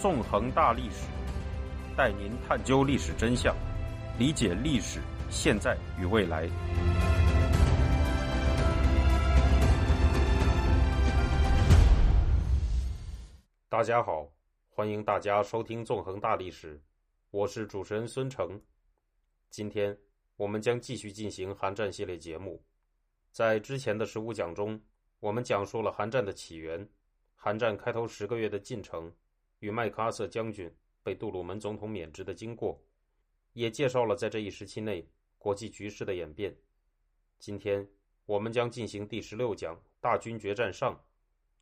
纵横大历史，带您探究历史真相，理解历史现在与未来。大家好，欢迎大家收听《纵横大历史》，我是主持人孙成。今天我们将继续进行韩战系列节目。在之前的十五讲中，我们讲述了韩战的起源、韩战开头十个月的进程与麦克阿瑟将军被杜鲁门总统免职的经过，也介绍了在这一时期内国际局势的演变。今天我们将进行第十六讲《大军决战上》。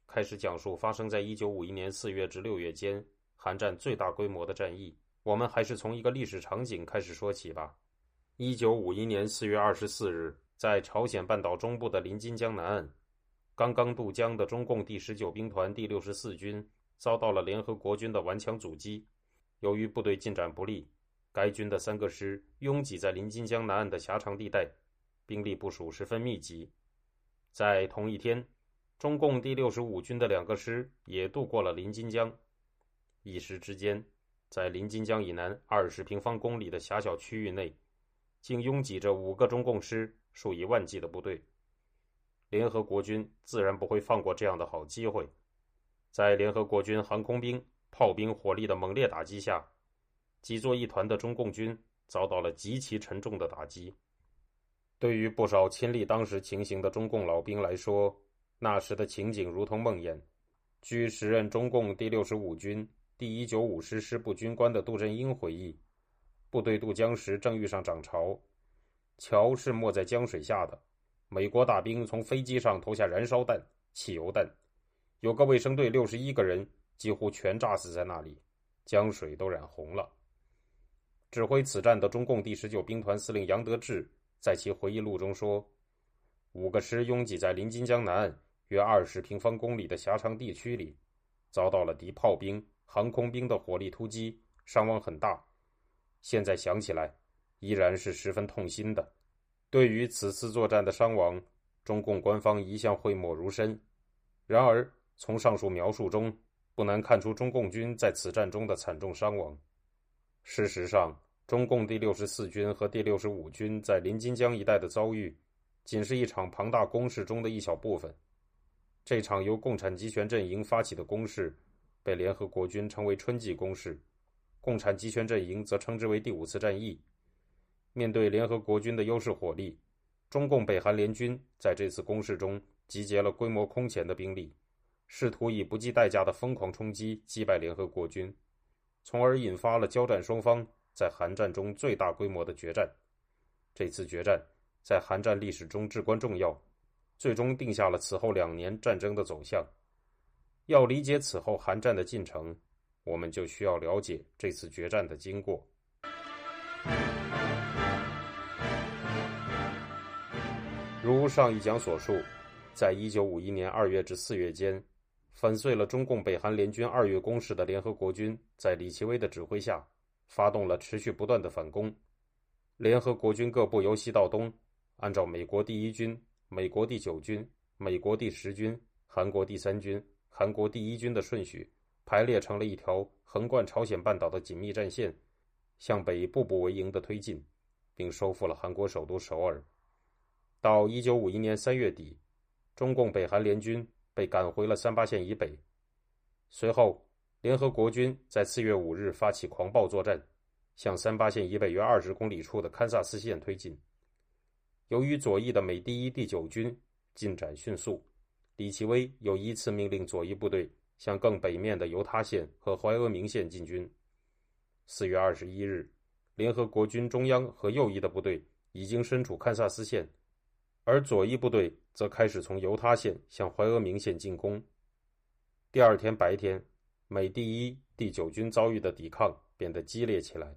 开始讲述发生在一九五一年四月至六月间韩战最大规模的战役。我们还是从一个历史场景开始说起吧。一九五一年四月二十四日，在朝鲜半岛中部的临津江南岸，刚刚渡江的中共第十九兵团第六十四军遭到了联合国军的顽强阻击。由于部队进展不利，该军的三个师拥挤在临津江南岸的狭长地带，兵力部署十分密集。在同一天。中共第六十五军的两个师也渡过了临津江，一时之间，在临津江以南二十平方公里的狭小区域内，竟拥挤着五个中共师、数以万计的部队。联合国军自然不会放过这样的好机会，在联合国军航空兵、炮兵火力的猛烈打击下，挤作一团的中共军遭到了极其沉重的打击。对于不少亲历当时情形的中共老兵来说，那时的情景如同梦魇。据时任中共第六十五军第一九五师师部军官的杜振英回忆，部队渡江时正遇上涨潮，桥是没在江水下的。美国大兵从飞机上投下燃烧弹、汽油弹，有个卫生队六十一个人几乎全炸死在那里，江水都染红了。指挥此战的中共第十九兵团司令杨得志在其回忆录中说：“五个师拥挤在临津江南。”约二十平方公里的狭长地区里，遭到了敌炮兵、航空兵的火力突击，伤亡很大。现在想起来，依然是十分痛心的。对于此次作战的伤亡，中共官方一向讳莫如深。然而，从上述描述中，不难看出中共军在此战中的惨重伤亡。事实上，中共第六十四军和第六十五军在临津江一带的遭遇，仅是一场庞大攻势中的一小部分。这场由共产集权阵营发起的攻势，被联合国军称为“春季攻势”，共产集权阵营则称之为“第五次战役”。面对联合国军的优势火力，中共北韩联军在这次攻势中集结了规模空前的兵力，试图以不计代价的疯狂冲击击败联合国军，从而引发了交战双方在韩战中最大规模的决战。这次决战在韩战历史中至关重要。最终定下了此后两年战争的走向。要理解此后韩战的进程，我们就需要了解这次决战的经过。如上一讲所述，在一九五一年二月至四月间，粉碎了中共北韩联军二月攻势的联合国军，在李奇微的指挥下，发动了持续不断的反攻。联合国军各部由西到东，按照美国第一军。美国第九军、美国第十军、韩国第三军、韩国第一军的顺序排列成了一条横贯朝鲜半岛的紧密战线，向北步步为营的推进，并收复了韩国首都首尔。到一九五一年三月底，中共北韩联军被赶回了三八线以北。随后，联合国军在四月五日发起狂暴作战，向三八线以北约二十公里处的堪萨斯县推进。由于左翼的美第一第九军进展迅速，李奇微又依次命令左翼部队向更北面的犹他县和怀俄明县进军。四月二十一日，联合国军中央和右翼的部队已经身处堪萨斯县，而左翼部队则开始从犹他县向怀俄明县进攻。第二天白天，美第一第九军遭遇的抵抗变得激烈起来，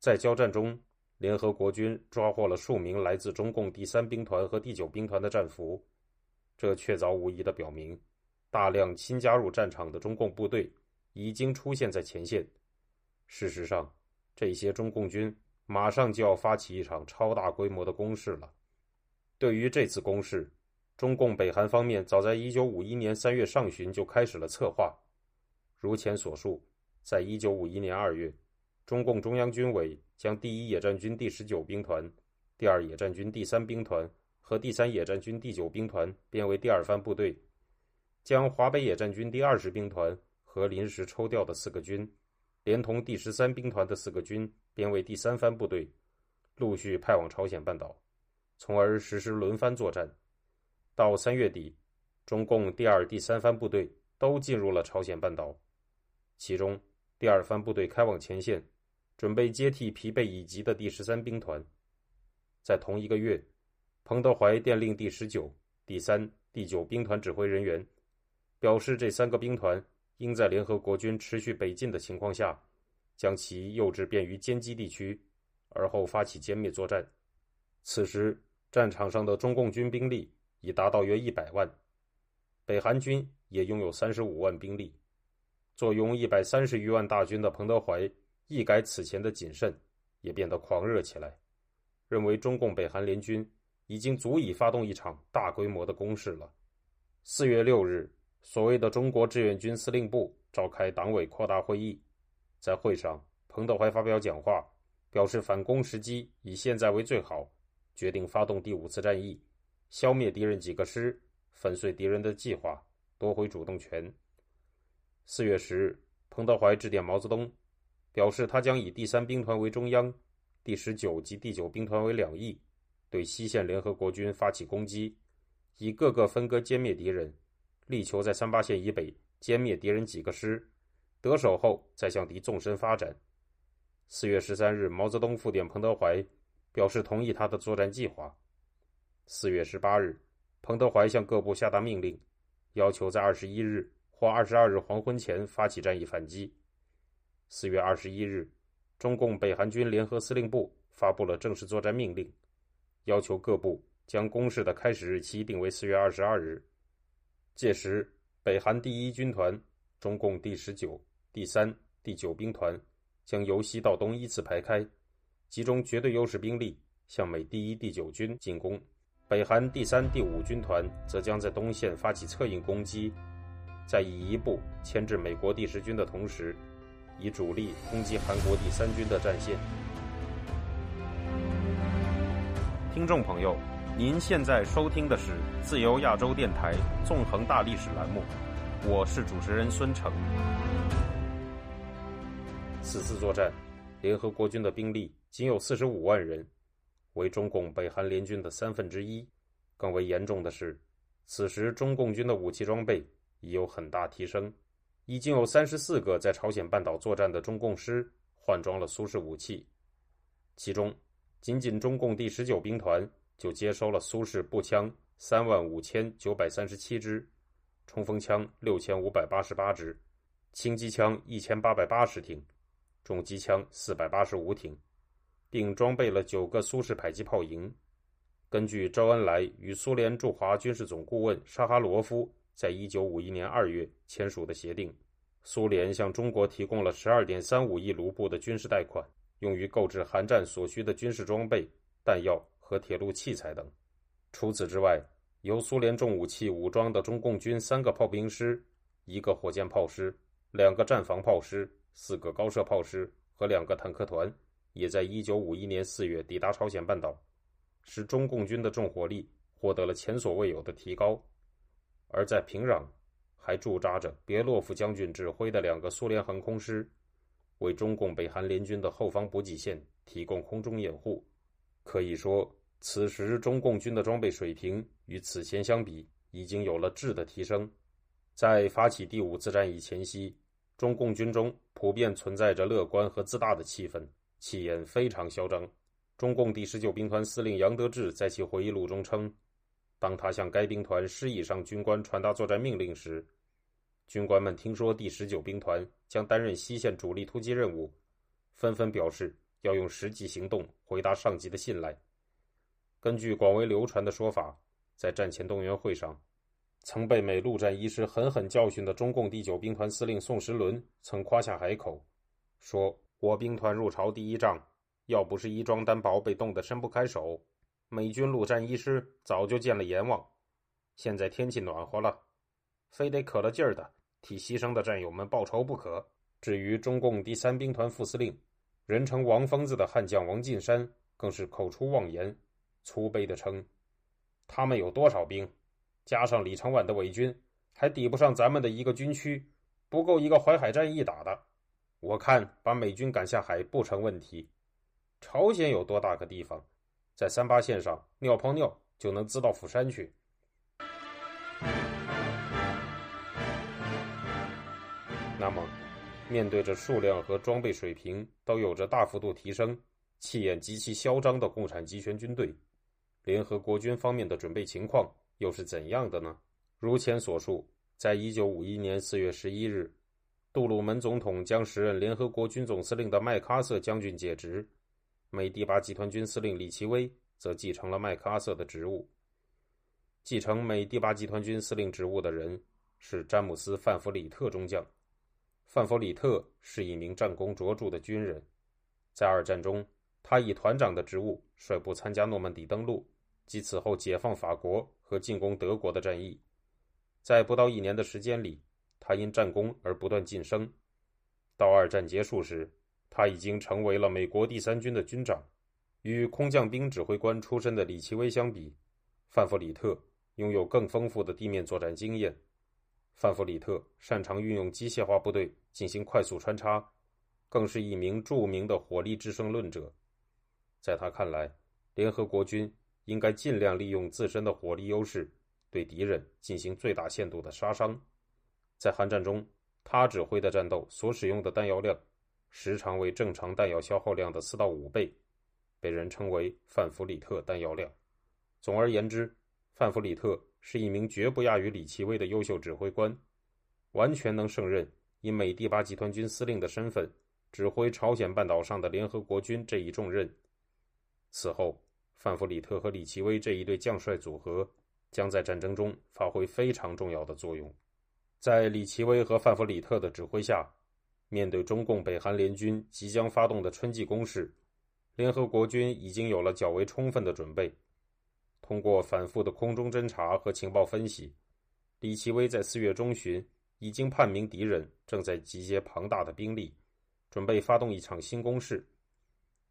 在交战中。联合国军抓获了数名来自中共第三兵团和第九兵团的战俘，这确凿无疑地表明，大量新加入战场的中共部队已经出现在前线。事实上，这些中共军马上就要发起一场超大规模的攻势了。对于这次攻势，中共北韩方面早在1951年3月上旬就开始了策划。如前所述，在一九五一年二月，中共中央军委将第一野战军第十九兵团、第二野战军第三兵团和第三野战军第九兵团编为第二番部队，将华北野战军第二十兵团和临时抽调的四个军，连同第十三兵团的四个军编为第三番部队，陆续派往朝鲜半岛，从而实施轮番作战。到三月底，中共第二、第三番部队都进入了朝鲜半岛，其中第二番部队开往前线，准备接替疲惫已极的第十三兵团。在同一个月。彭德怀电令第十九、第三、第九兵团指挥人员，表示这三个兵团应在联合国军持续北进的情况下，将其诱至便于歼击地区，而后发起歼灭作战。此时战场上的中共军兵力已达到约一百万，北韩军也拥有三十五万兵力。坐拥一百三十余万大军的彭德怀，一改此前的谨慎，也变得狂热起来，认为中共北韩联军。已经足以发动一场大规模的攻势了。四月六日，所谓的中国志愿军司令部召开党委扩大会议，在会上，彭德怀发表讲话，表示反攻时机以现在为最好，决定发动第五次战役，消灭敌人几个师，粉碎敌人的计划，夺回主动权。四月十日，彭德怀致电毛泽东，表示他将以第三兵团为中央，第十九及第九兵团为两翼。对西线联合国军发起攻击，以各个分割歼灭敌人，力求在三八线以北歼灭敌人几个师，得手后再向敌纵深发展。四月十三日，毛泽东复电彭德怀，表示同意他的作战计划。四月十八日，彭德怀向各部下达命令，要求在二十一日或二十二日黄昏前发起战役反击。四月二十一日，中共北韩军联合司令部发布了正式作战命令。要求各部将攻势的开始日期定为四月二十二日，届时北韩第一军团、中共第十九、第三、第九兵团将由西到东依次排开，集中绝对优势兵力向美第一、第九军进攻；北韩第三、第五军团则将在东线发起策应攻击，在以一部牵制美国第十军的同时，以主力攻击韩国第三军的战线。听众朋友，您现在收听的是自由亚洲电台纵横大历史栏目，我是主持人孙成。此次作战，联合国军的兵力仅有四十五万人，为中共北韩联军的三分之一。更为严重的是，此时中共军的武器装备已有很大提升，已经有三十四个在朝鲜半岛作战的中共师换装了苏式武器，其中。仅仅中共第十九兵团就接收了苏式步枪三万五千九百三十七支，冲锋枪六千五百八十八支，轻机枪一千八百八十挺，重机枪四百八十五挺，并装备了九个苏式迫击炮营。根据周恩来与苏联驻华军事总顾问沙哈罗夫在一九五一年二月签署的协定，苏联向中国提供了十二点三五亿卢布的军事贷款。用于购置韩战所需的军事装备、弹药和铁路器材等。除此之外，由苏联重武器武装的中共军三个炮兵师、一个火箭炮师、两个战防炮师、四个高射炮师和两个坦克团，也在1951年4月抵达朝鲜半岛，使中共军的重火力获得了前所未有的提高。而在平壤，还驻扎着别洛夫将军指挥的两个苏联航空师。为中共北韩联军的后方补给线提供空中掩护，可以说，此时中共军的装备水平与此前相比已经有了质的提升。在发起第五次战役前夕，中共军中普遍存在着乐观和自大的气氛，气焰非常嚣张。中共第十九兵团司令杨得志在其回忆录中称，当他向该兵团师以上军官传达作战命令时。军官们听说第十九兵团将担任西线主力突击任务，纷纷表示要用实际行动回答上级的信赖。根据广为流传的说法，在战前动员会上，曾被美陆战一师狠狠教训的中共第九兵团司令宋时轮曾夸下海口，说：“我兵团入朝第一仗，要不是衣装单薄被冻得伸不开手，美军陆战一师早就见了阎王。现在天气暖和了，非得可了劲儿的。”替牺牲的战友们报仇不可。至于中共第三兵团副司令，人称“王疯子”的悍将王进山，更是口出妄言，粗卑的称：“他们有多少兵？加上李承晚的伪军，还抵不上咱们的一个军区，不够一个淮海战役打的。我看把美军赶下海不成问题。朝鲜有多大个地方，在三八线上尿泡尿就能滋到釜山去。”那么，面对着数量和装备水平都有着大幅度提升、气焰极其嚣张的共产集权军队，联合国军方面的准备情况又是怎样的呢？如前所述，在一九五一年四月十一日，杜鲁门总统将时任联合国军总司令的麦克阿瑟将军解职，美第八集团军司令李奇微则继承了麦克阿瑟的职务。继承美第八集团军司令职务的人是詹姆斯·范弗里特中将。范弗里特是一名战功卓著的军人，在二战中，他以团长的职务率部参加诺曼底登陆及此后解放法国和进攻德国的战役。在不到一年的时间里，他因战功而不断晋升。到二战结束时，他已经成为了美国第三军的军长。与空降兵指挥官出身的李奇微相比，范弗里特拥有更丰富的地面作战经验。范弗里特擅长运用机械化部队进行快速穿插，更是一名著名的火力制胜论者。在他看来，联合国军应该尽量利用自身的火力优势，对敌人进行最大限度的杀伤。在韩战中，他指挥的战斗所使用的弹药量，时常为正常弹药消耗量的四到五倍，被人称为“范弗里特弹药量”。总而言之，范弗里特。是一名绝不亚于李奇微的优秀指挥官，完全能胜任以美第八集团军司令的身份指挥朝鲜半岛上的联合国军这一重任。此后，范弗里特和李奇微这一对将帅组合将在战争中发挥非常重要的作用。在李奇微和范弗里特的指挥下，面对中共北韩联军即将发动的春季攻势，联合国军已经有了较为充分的准备。通过反复的空中侦察和情报分析，李奇微在四月中旬已经判明敌人正在集结庞大的兵力，准备发动一场新攻势。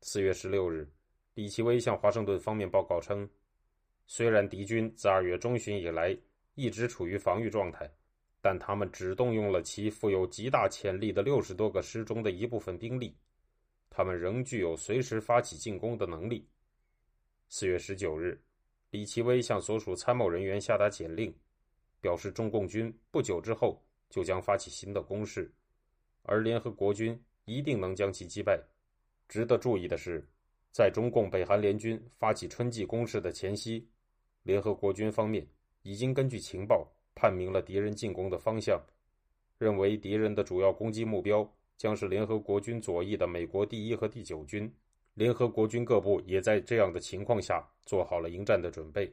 四月十六日，李奇微向华盛顿方面报告称，虽然敌军自二月中旬以来一直处于防御状态，但他们只动用了其富有极大潜力的六十多个师中的一部分兵力，他们仍具有随时发起进攻的能力。四月十九日。李奇微向所属参谋人员下达简令，表示中共军不久之后就将发起新的攻势，而联合国军一定能将其击败。值得注意的是，在中共北韩联军发起春季攻势的前夕，联合国军方面已经根据情报判明了敌人进攻的方向，认为敌人的主要攻击目标将是联合国军左翼的美国第一和第九军。联合国军各部也在这样的情况下做好了迎战的准备。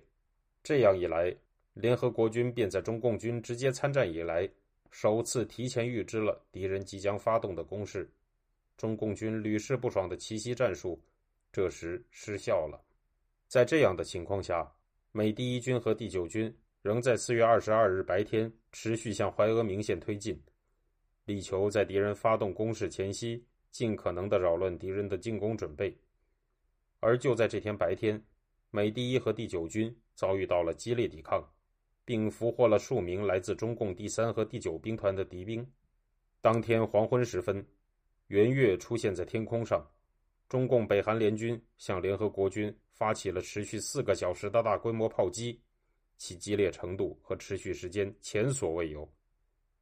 这样一来，联合国军便在中共军直接参战以来，首次提前预知了敌人即将发动的攻势。中共军屡试不爽的奇袭战术，这时失效了。在这样的情况下，美第一军和第九军仍在四月二十二日白天持续向怀俄明线推进，力求在敌人发动攻势前夕。尽可能的扰乱敌人的进攻准备，而就在这天白天，美第一和第九军遭遇到了激烈抵抗，并俘获了数名来自中共第三和第九兵团的敌兵。当天黄昏时分，圆月出现在天空上，中共北韩联军向联合国军发起了持续四个小时的大规模炮击，其激烈程度和持续时间前所未有。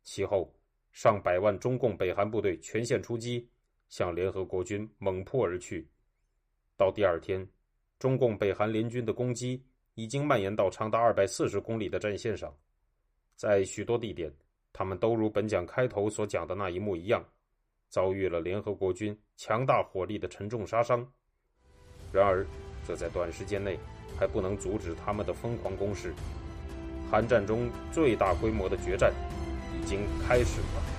其后，上百万中共北韩部队全线出击。向联合国军猛扑而去。到第二天，中共北韩联军的攻击已经蔓延到长达二百四十公里的战线上，在许多地点，他们都如本讲开头所讲的那一幕一样，遭遇了联合国军强大火力的沉重杀伤。然而，这在短时间内还不能阻止他们的疯狂攻势。韩战中最大规模的决战已经开始了。